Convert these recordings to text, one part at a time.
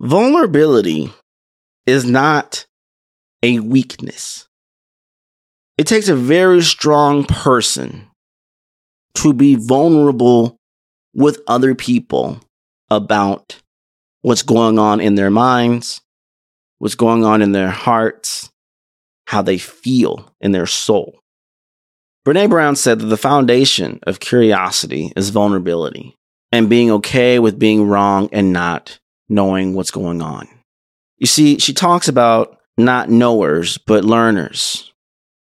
Vulnerability is not a weakness. It takes a very strong person to be vulnerable with other people about what's going on in their minds, what's going on in their hearts, how they feel in their soul. Brené Brown said that the foundation of curiosity is vulnerability and being okay with being wrong and not knowing what's going on. You see, she talks about not knowers, but learners.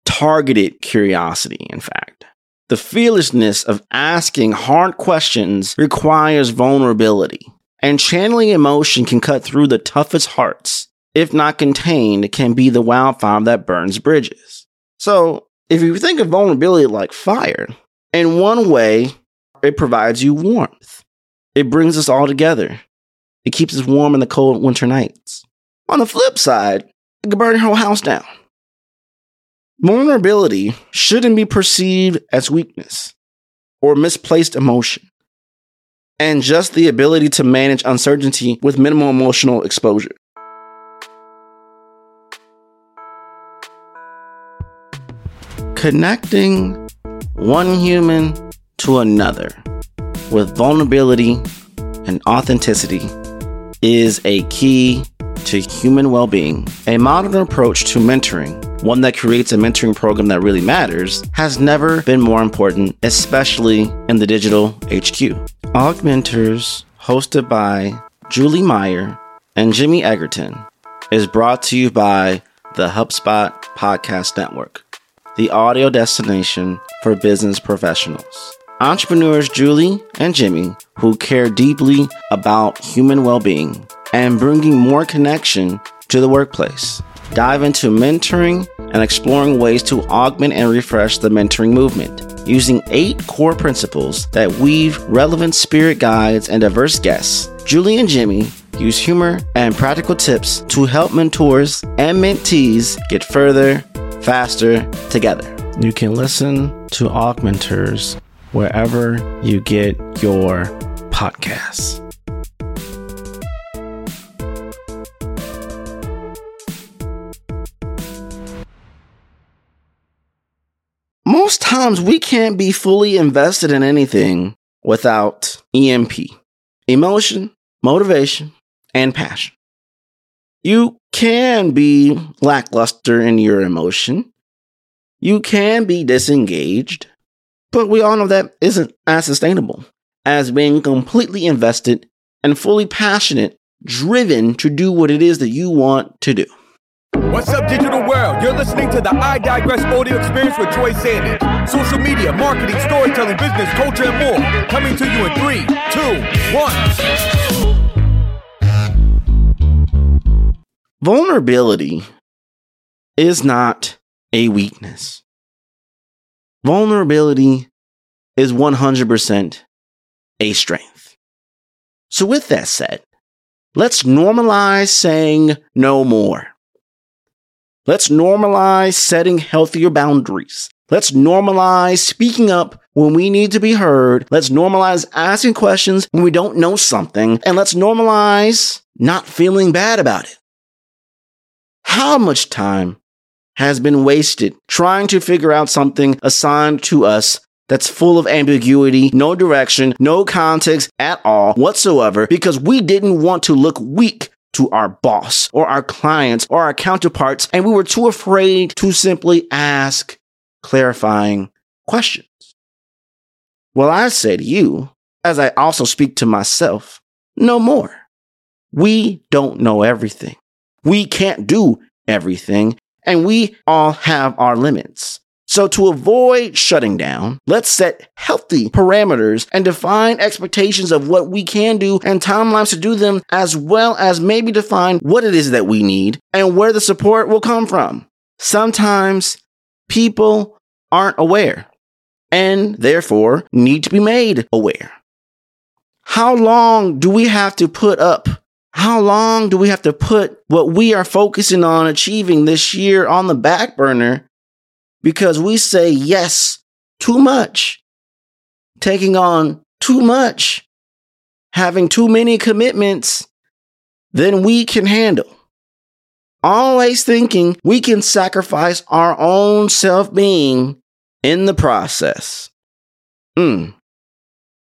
Targeted curiosity, in fact. The fearlessness of asking hard questions requires vulnerability, and channeling emotion can cut through the toughest hearts. If not contained, it can be the wildfire that burns bridges. So, if you think of vulnerability like fire, in one way, it provides you warmth. It brings us all together. It keeps us warm in the cold winter nights. On the flip side, it can burn your whole house down. Vulnerability shouldn't be perceived as weakness or misplaced emotion, and just the ability to manage uncertainty with minimal emotional exposure. Connecting one human to another with vulnerability and authenticity is a key to human well being. A modern approach to mentoring, one that creates a mentoring program that really matters, has never been more important, especially in the digital HQ. Augmenters, hosted by Julie Meyer and Jimmy Egerton, is brought to you by the HubSpot Podcast Network, the audio destination for business professionals. Entrepreneurs Julie and Jimmy, who care deeply about human well being and bringing more connection to the workplace. Dive into mentoring and exploring ways to augment and refresh the mentoring movement using eight core principles that weave relevant spirit guides and diverse guests. Julie and Jimmy use humor and practical tips to help mentors and mentees get further, faster together. You can listen to Augmenters wherever you get your podcasts. Most times we can't be fully invested in anything without EMP emotion, motivation, and passion. You can be lackluster in your emotion. You can be disengaged. But we all know that isn't as sustainable as being completely invested and fully passionate, driven to do what it is that you want to do. What's up, digital world? You're listening to the iDigress audio experience with Troy Sandidge. Social media, marketing, storytelling, business, culture, and more. Coming to you in three, two, one. Vulnerability is not a weakness. Vulnerability is 100% a strength. So, with that said, let's normalize saying no more. Let's normalize setting healthier boundaries. Let's normalize speaking up when we need to be heard. Let's normalize asking questions when we don't know something. And let's normalize not feeling bad about it. How much time has been wasted trying to figure out something assigned to us that's full of ambiguity, no direction, no context at all whatsoever because we didn't want to look weak to our boss or our clients or our counterparts and we were too afraid to simply ask clarifying questions. Well, I say to you, as I also speak to myself, no more. We don't know everything. We can't do everything and we all have our limits. So to avoid shutting down, let's set healthy parameters and define expectations of what we can do and timelines to do them, as well as maybe define what it is that we need and where the support will come from. Sometimes people aren't aware and therefore need to be made aware. How long do we have to put up how long do we have to put what we are focusing on achieving this year on the back burner because we say yes too much, taking on too much, having too many commitments, than we can handle. Always thinking we can sacrifice our own self being in the process. Hmm.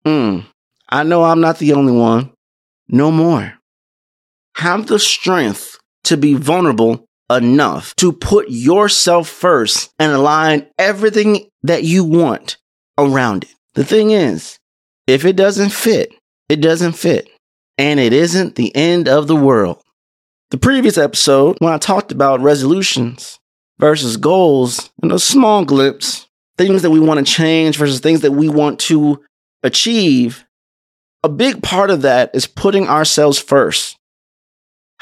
Hmm. I know I'm not the only one. No more. Have the strength to be vulnerable enough to put yourself first and align everything that you want around it. The thing is, if it doesn't fit, it doesn't fit. And it isn't the end of the world. The previous episode, when I talked about resolutions versus goals and a small glimpse, things that we want to change versus things that we want to achieve, a big part of that is putting ourselves first.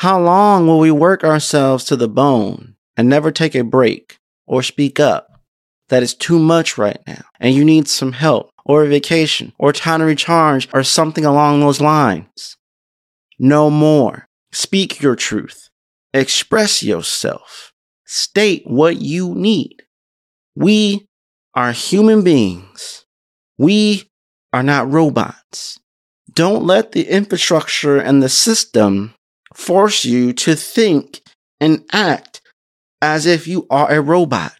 How long will we work ourselves to the bone and never take a break or speak up that is too much right now and you need some help or a vacation or time to recharge or something along those lines? No more. Speak your truth. Express yourself. State what you need. We are human beings. We are not robots. Don't let the infrastructure and the system force you to think and act as if you are a robot.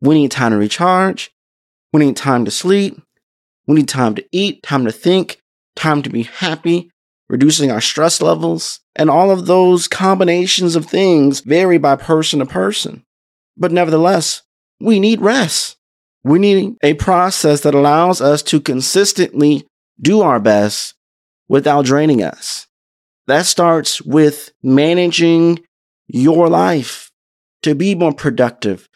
We need time to recharge. We need time to sleep. We need time to eat, time to think, time to be happy, reducing our stress levels. And all of those combinations of things vary by person to person. But nevertheless, we need rest. We need a process that allows us to consistently do our best without draining us. That starts with managing your life to be more productive,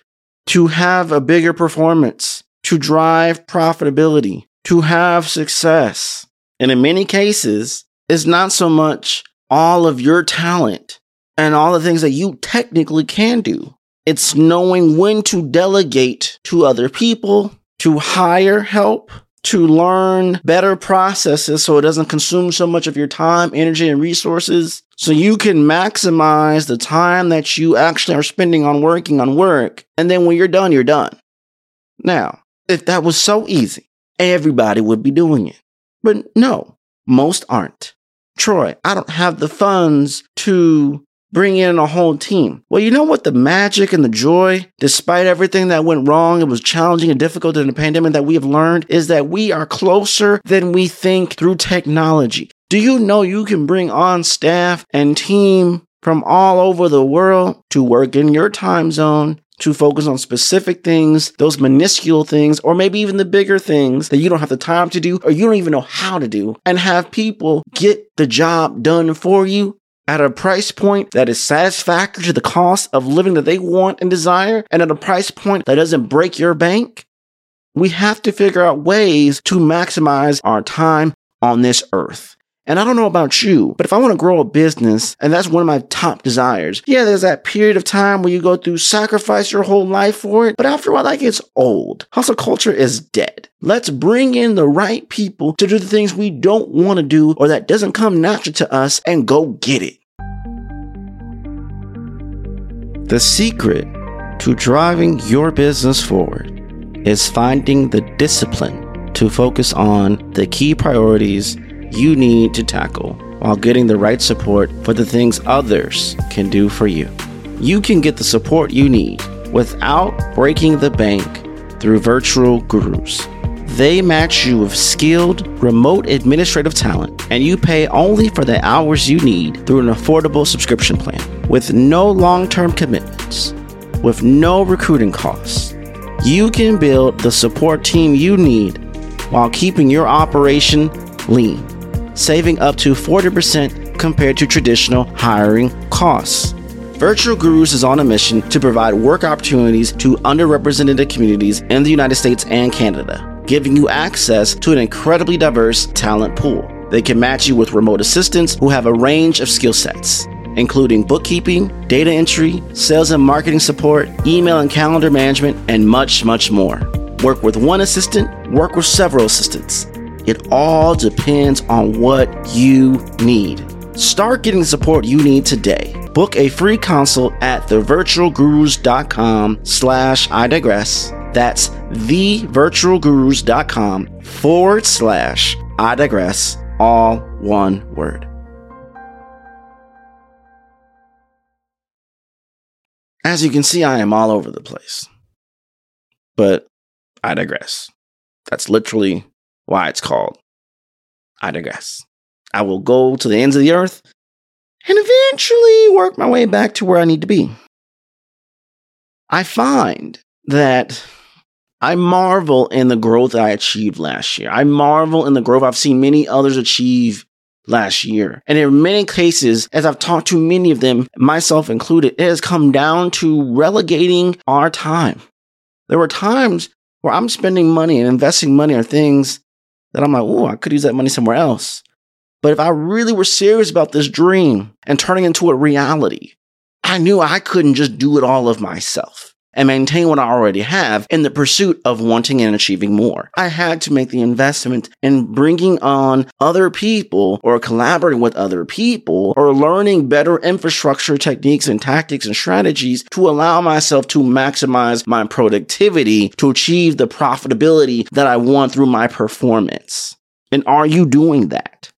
to have a bigger performance, to drive profitability, to have success. And in many cases, it's not so much all of your talent and all the things that you technically can do. It's knowing when to delegate to other people, to hire help, to learn better processes so it doesn't consume so much of your time, energy, and resources. So you can maximize the time that you actually are spending on working on work. And then when you're done, you're done. Now, if that was so easy, everybody would be doing it. But no, most aren't. Troy, I don't have the funds to bring in a whole team. Well, you know what? The magic and the joy, despite everything that went wrong, it was challenging and difficult in the pandemic that we have learned is that we are closer than we think through technology. Do you know you can bring on staff and team from all over the world to work in your time zone to focus on specific things, those minuscule things, or maybe even the bigger things that you don't have the time to do or you don't even know how to do, and have people get the job done for you at a price point that is satisfactory to the cost of living that they want and desire, and at a price point that doesn't break your bank, we have to figure out ways to maximize our time on this earth. And I don't know about you, but if I want to grow a business, and that's one of my top desires, yeah, there's that period of time where you go through sacrifice your whole life for it, but after a while that gets old. Hustle culture is dead. Let's bring in the right people to do the things we don't want to do or that doesn't come natural to us and go get it. The secret to driving your business forward is finding the discipline to focus on the key priorities you need to tackle while getting the right support for the things others can do for you. You can get the support you need without breaking the bank through virtual gurus. They match you with skilled remote administrative talent, and you pay only for the hours you need through an affordable subscription plan with no long term commitments, with no recruiting costs. You can build the support team you need while keeping your operation lean, saving up to 40% compared to traditional hiring costs. Virtual Gurus is on a mission to provide work opportunities to underrepresented communities in the United States and Canada giving you access to an incredibly diverse talent pool. They can match you with remote assistants who have a range of skill sets, including bookkeeping, data entry, sales and marketing support, email and calendar management, and much, much more. Work with one assistant, work with several assistants. It all depends on what you need. Start getting the support you need today. Book a free consult at thevirtualgurus.com slash I digress. That's thevirtualgurus.com forward slash I digress, all one word. As you can see, I am all over the place. But I digress. That's literally why it's called I digress. I will go to the ends of the earth and eventually work my way back to where I need to be. I find that I marvel in the growth I achieved last year. I marvel in the growth I've seen many others achieve last year. And in many cases, as I've talked to many of them, myself included, it has come down to relegating our time. There were times where I'm spending money and investing money on things that I'm like, oh, I could use that money somewhere else. But if I really were serious about this dream and turning into a reality, I knew I couldn't just do it all of myself and maintain what I already have in the pursuit of wanting and achieving more. I had to make the investment in bringing on other people or collaborating with other people or learning better infrastructure techniques and tactics and strategies to allow myself to maximize my productivity to achieve the profitability that I want through my performance. And are you doing that?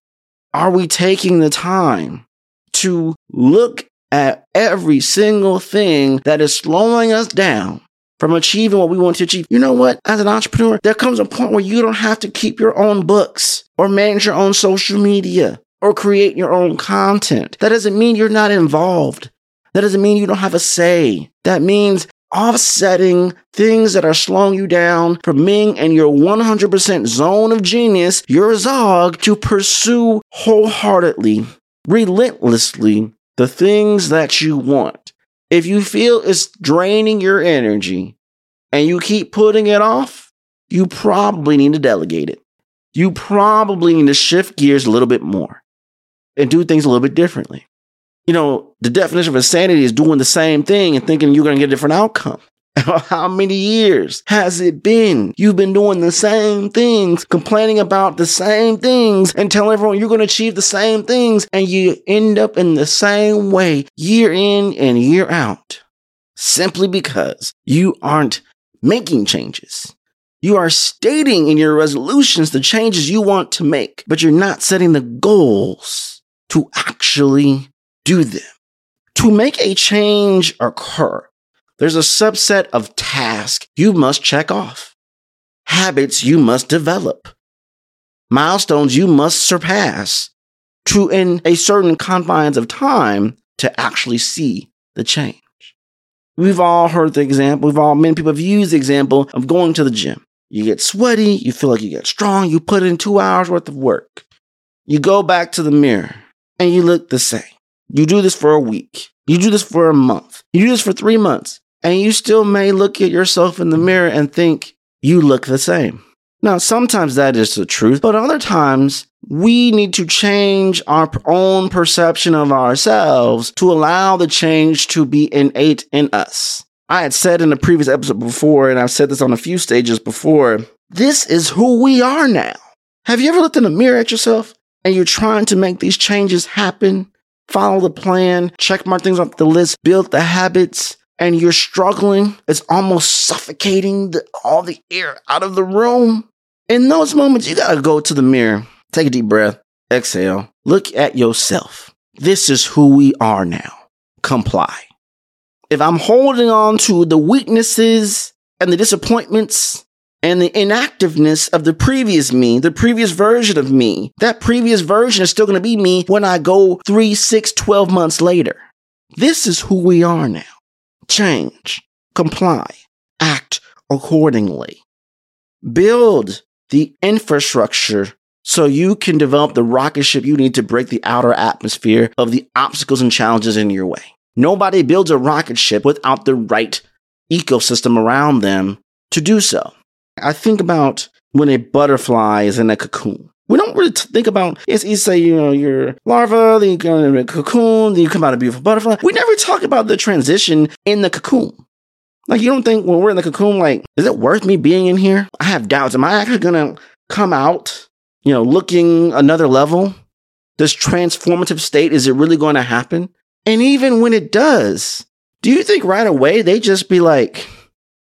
Are we taking the time to look at every single thing that is slowing us down from achieving what we want to achieve. You know what? As an entrepreneur, there comes a point where you don't have to keep your own books or manage your own social media or create your own content. That doesn't mean you're not involved. That doesn't mean you don't have a say. That means offsetting things that are slowing you down from being in your 100% zone of genius, your zog, to pursue wholeheartedly, relentlessly the things that you want. If you feel it's draining your energy and you keep putting it off, you probably need to delegate it. You probably need to shift gears a little bit more and do things a little bit differently. You know, the definition of insanity is doing the same thing and thinking you're going to get a different outcome. How many years has it been? You've been doing the same things, complaining about the same things, and telling everyone you're going to achieve the same things, and you end up in the same way year in and year out. Simply because you aren't making changes. You are stating in your resolutions the changes you want to make, but you're not setting the goals to actually do them. To make a change occur, there's a subset of tasks you must check off, habits you must develop, milestones you must surpass to in a certain confines of time to actually see the change. We've all heard the example, we've all, many people have used the example of going to the gym. You get sweaty, you feel like you get strong, you put in two hours worth of work. You go back to the mirror and you look the same. You do this for a week. You do this for a month. You do this for three months and you still may look at yourself in the mirror and think you look the same. Now, sometimes that is the truth, but other times we need to change our own perception of ourselves to allow the change to be innate in us. I had said in a previous episode before, and I've said this on a few stages before, this is who we are now. Have you ever looked in the mirror at yourself and you're trying to make these changes happen? Follow the plan, check mark things off the list, build the habits, and you're struggling, it's almost suffocating the, all the air out of the room. In those moments, you gotta go to the mirror, take a deep breath, exhale, look at yourself. This is who we are now. Comply. If I'm holding on to the weaknesses and the disappointments and the inactiveness of the previous me, the previous version of me, that previous version is still gonna be me when I go three, six, 12 months later. This is who we are now change, comply, act accordingly. Build the infrastructure so you can develop the rocket ship you need to break the outer atmosphere of the obstacles and challenges in your way. Nobody builds a rocket ship without the right ecosystem around them to do so. I think about when a butterfly is in a cocoon. We don't really think about it's you say you know your larva, then you go in a cocoon, then you come out a beautiful butterfly. We never talk about the transition in the cocoon. Like you don't think when we're in the cocoon, like, is it worth me being in here? I have doubts. Am I actually gonna come out, you know, looking another level? This transformative state, is it really going to happen? And even when it does, do you think right away they just be like,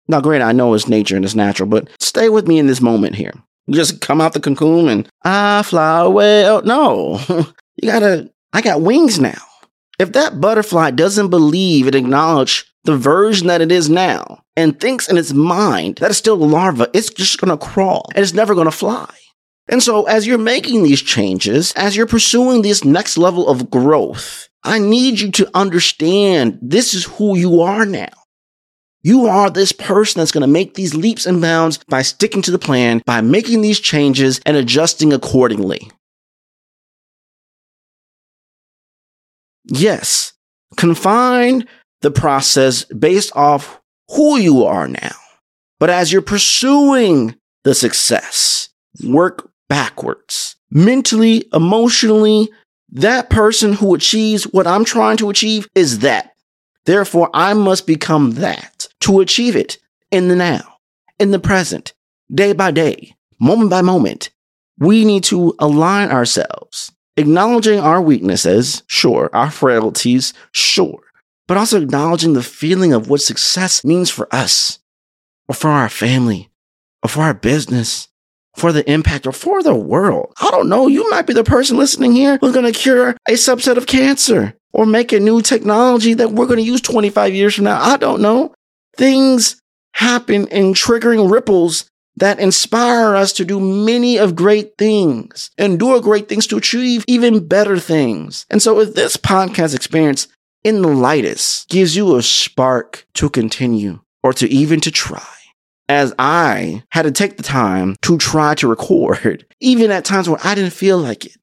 now, granted, I know it's nature and it's natural, but stay with me in this moment here just come out the cocoon and I fly away. Oh, no, you gotta, I got wings now. If that butterfly doesn't believe and acknowledge the version that it is now and thinks in its mind that it's still a larva, it's just to crawl and it's never to fly. And so, as you're making these changes, as you're pursuing this next level of growth, I need you to understand this is who you are now. You are this person that's going to make these leaps and bounds by sticking to the plan, by making these changes and adjusting accordingly. Yes, confine the process based off who you are now. But as you're pursuing the success, work backwards. Mentally, emotionally, that person who achieves what I'm trying to achieve is that. Therefore, I must become that to achieve it in the now, in the present, day by day, moment by moment. We need to align ourselves, acknowledging our weaknesses, sure, our frailties, sure, but also acknowledging the feeling of what success means for us, or for our family, or for our business, for the impact, or for the world. I don't know. You might be the person listening here who's going to cure a subset of cancer or make a new technology that we're going to use 25 years from now. I don't know. Things happen in triggering ripples that inspire us to do many of great things, endure great things to achieve even better things. And so if this podcast experience in the lightest gives you a spark to continue or to even to try. As I had to take the time to try to record, even at times where I didn't feel like it.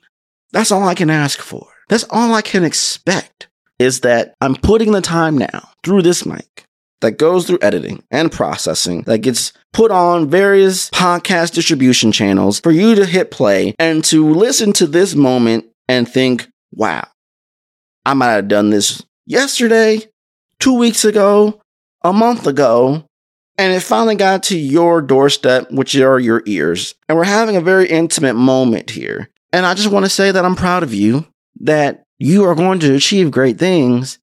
That's all I can ask for. That's all I can expect is that I'm putting the time now through this mic that goes through editing and processing that gets put on various podcast distribution channels for you to hit play and to listen to this moment and think, wow, I might have done this yesterday, two weeks ago, a month ago, and it finally got to your doorstep, which are your ears. And we're having a very intimate moment here. And I just want to say that I'm proud of you, that you are going to achieve great things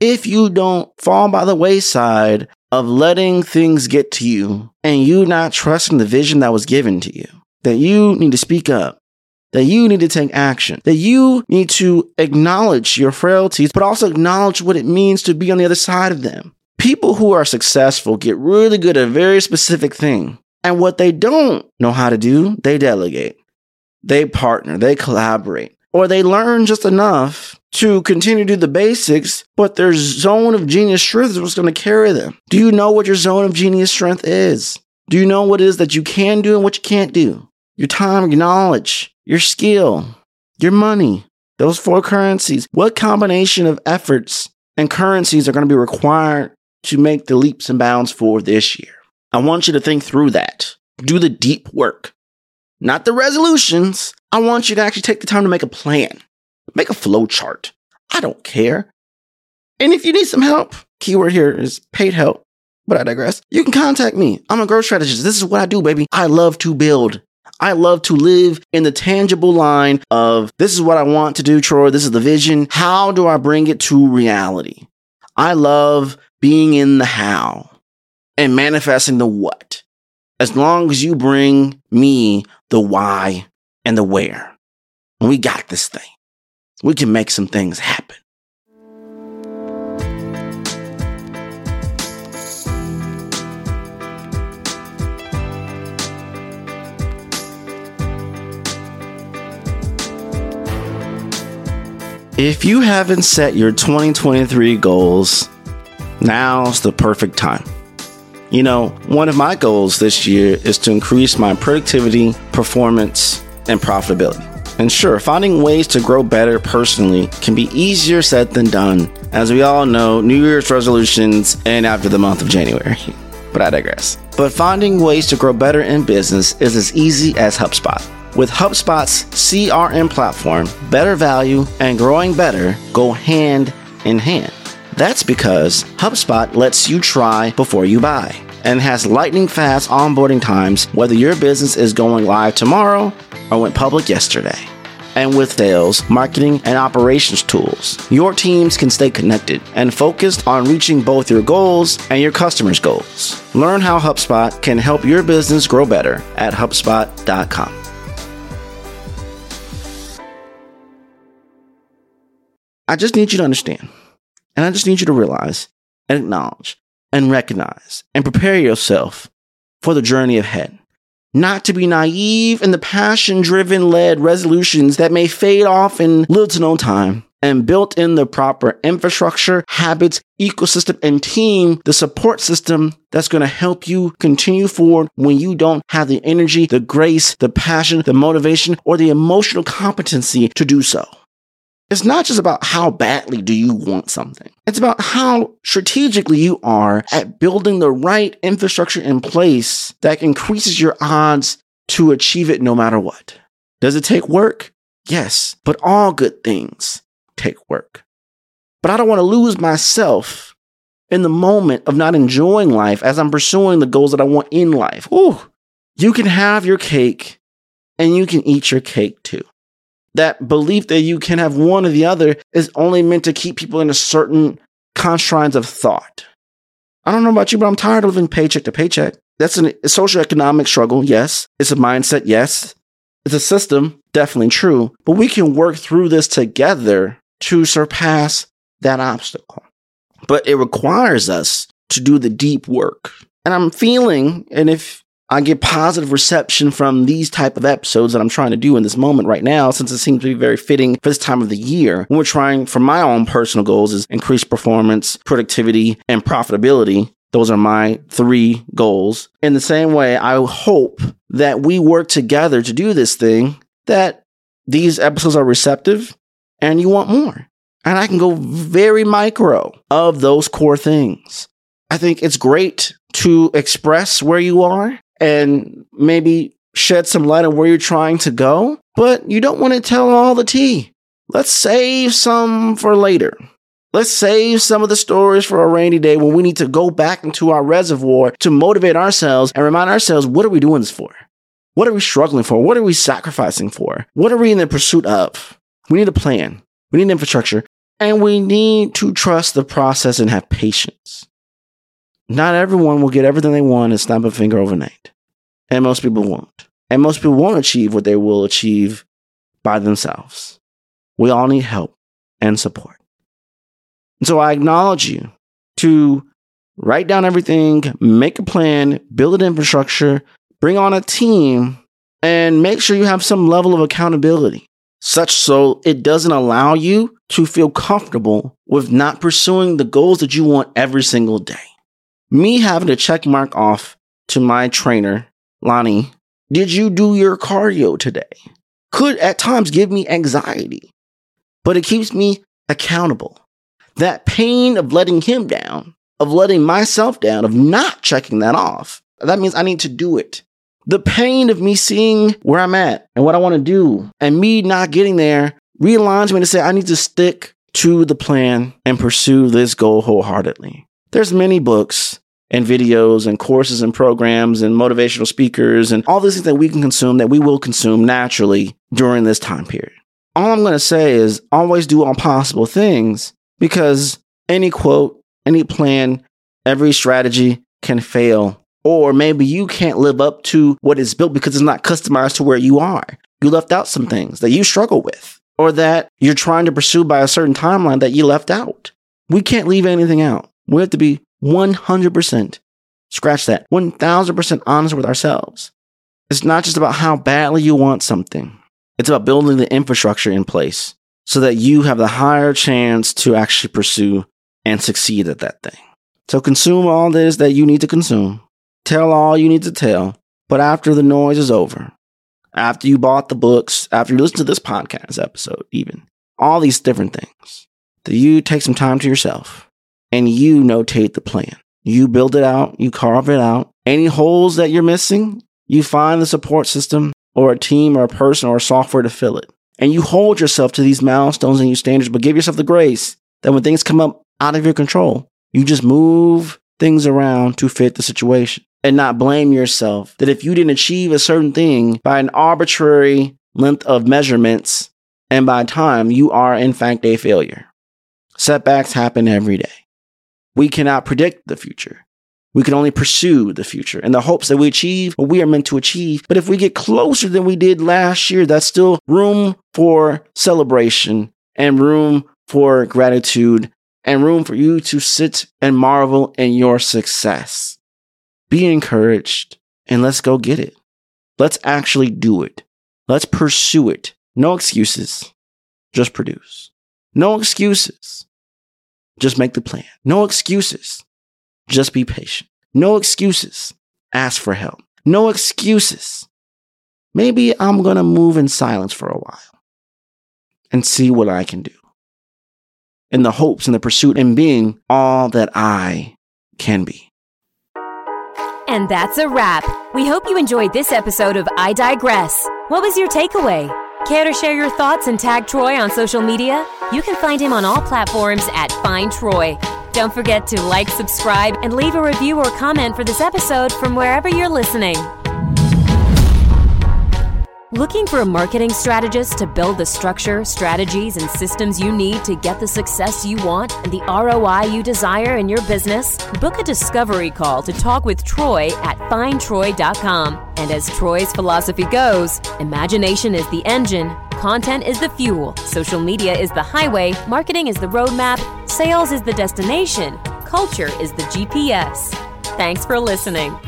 if you don't fall by the wayside of letting things get to you and you not trusting the vision that was given to you. That you need to speak up, that you need to take action, that you need to acknowledge your frailties, but also acknowledge what it means to be on the other side of them. People who are successful get really good at a very specific thing. And what they don't know how to do, they delegate, they partner, they collaborate, or they learn just enough to continue to do the basics, but their zone of genius strength is what's going to carry them. Do you know what your zone of genius strength is? Do you know what it is that you can do and what you can't do? Your time, your knowledge, your skill, your money, those four currencies. What combination of efforts and currencies are going to be required to make the leaps and bounds for this year? I want you to think through that. Do the deep work, not the resolutions. I want you to actually take the time to make a plan, make a flow chart. I don't care. And if you need some help, keyword here is paid help, but I digress. You can contact me. I'm a growth strategist. This is what I do, baby. I love to build. I love to live in the tangible line of this is what I want to do, Troy. This is the vision. How do I bring it to reality? I love being in the how and manifesting the what. As long as you bring me the why and the where, we got this thing. We can make some things happen. If you haven't set your 2023 goals, now's the perfect time. You know, one of my goals this year is to increase my productivity, performance, and profitability. And sure, finding ways to grow better personally can be easier said than done, as we all know, New Year's resolutions and after the month of January. but I digress. But finding ways to grow better in business is as easy as HubSpot. With HubSpot's CRM platform, better value and growing better go hand in hand. That's because HubSpot lets you try before you buy and has lightning fast onboarding times whether your business is going live tomorrow or went public yesterday. And with sales, marketing, and operations tools, your teams can stay connected and focused on reaching both your goals and your customers' goals. Learn how HubSpot can help your business grow better at HubSpot.com. I just need you to understand, and I just need you to realize and acknowledge and recognize and prepare yourself for the journey ahead. Not to be naive in the passion driven led resolutions that may fade off in little to no time, and built in the proper infrastructure, habits, ecosystem, and team, the support system that's going to help you continue forward when you don't have the energy, the grace, the passion, the motivation, or the emotional competency to do so. It's not just about how badly do you want something. It's about how strategically you are at building the right infrastructure in place that increases your odds to achieve it no matter what. Does it take work? Yes, but all good things take work. But I don't want to lose myself in the moment of not enjoying life as I'm pursuing the goals that I want in life. Ooh, you can have your cake and you can eat your cake too. That belief that you can have one or the other is only meant to keep people in a certain confines of thought. I don't know about you, but I'm tired of living paycheck to paycheck. That's an, a socioeconomic struggle, yes. It's a mindset, yes. It's a system, definitely true. But we can work through this together to surpass that obstacle. But it requires us to do the deep work. And I'm feeling, and if I get positive reception from these type of episodes that I'm trying to do in this moment right now, since it seems to be very fitting for this time of the year, when we're trying for my own personal goals is increase performance, productivity, and profitability. Those are my three goals. In the same way, I hope that we work together to do this thing, that these episodes are receptive and you want more. And I can go very micro of those core things. I think it's great to express where you are and maybe shed some light on where you're trying to go, but you don't want to tell all the tea. Let's save some for later. Let's save some of the stories for a rainy day when we need to go back into our reservoir to motivate ourselves and remind ourselves what are we doing this for? What are we struggling for? What are we sacrificing for? What are we in the pursuit of? We need a plan. We need infrastructure. And we need to trust the process and have patience. Not everyone will get everything they want and snap a finger overnight. And most people won't. And most people won't achieve what they will achieve by themselves. We all need help and support. And so I acknowledge you to write down everything, make a plan, build an infrastructure, bring on a team, and make sure you have some level of accountability such so it doesn't allow you to feel comfortable with not pursuing the goals that you want every single day. Me having to check mark off to my trainer, Lonnie, did you do your cardio today? Could at times give me anxiety, but it keeps me accountable. That pain of letting him down, of letting myself down, of not checking that off, that means I need to do it the pain of me seeing where I'm at and what I want to do and me not getting there realigns me to say I need to stick to the plan and pursue this goal wholeheartedly. There's many books and videos and courses and programs and motivational speakers and all these things that we can consume that we will consume naturally during this time period. All I'm going to say is always do all possible things because any quote, any plan, every strategy can fail or maybe you can't live up to what is built because it's not customized to where you are. You left out some things that you struggle with, or that you're trying to pursue by a certain timeline that you left out. We can't leave anything out. We have to be 100%, scratch that, 1000% honest with ourselves. It's not just about how badly you want something, it's about building the infrastructure in place so that you have the higher chance to actually pursue and succeed at that thing. So consume all this that you need to consume tell all you need to tell. But after the noise is over, after you bought the books, after you listen to this podcast episode, even all these different things, that you take some time to yourself and you notate the plan. You build it out, you carve it out. Any holes that you're missing, you find the support system or a team or a person or a software to fill it. And you hold yourself to these milestones and your standards, but give yourself the grace that when things come up out of your control, you just move things around to fit the situation and not blame yourself that if you didn't achieve a certain thing by an arbitrary length of measurements and by time, you are in fact a failure. Setbacks happen every day. We cannot predict the future. We can only pursue the future in the hopes that we achieve what we are meant to achieve. But if we get closer than we did last year, that's still room for celebration and room for gratitude and room for you to sit and marvel in your success. Be encouraged and let's go get it. Let's actually do it. Let's pursue it. No excuses. Just produce. No excuses. Just make the plan. No excuses. Just be patient. No excuses. Ask for help. No excuses. Maybe I'm going to move in silence for a while and see what I can do. In the hopes and the pursuit and being all that I can be. And that's a wrap. We hope you enjoyed this episode of iDigress. What was your takeaway? Care to share your thoughts and tag Troy on social media? You can find him on all platforms at Find Troy. Don't forget to like, subscribe, and leave a review or comment for this episode from wherever you're listening. Looking for a marketing strategist to build the structure, strategies, and systems you need to get the success you want and the ROI you desire in your business? Book a discovery call to talk with Troy at findtroy.com. And as Troy's philosophy goes, imagination is the engine, content is the fuel, social media is the highway, marketing is the roadmap, sales is the destination, culture is the GPS. Thanks for listening.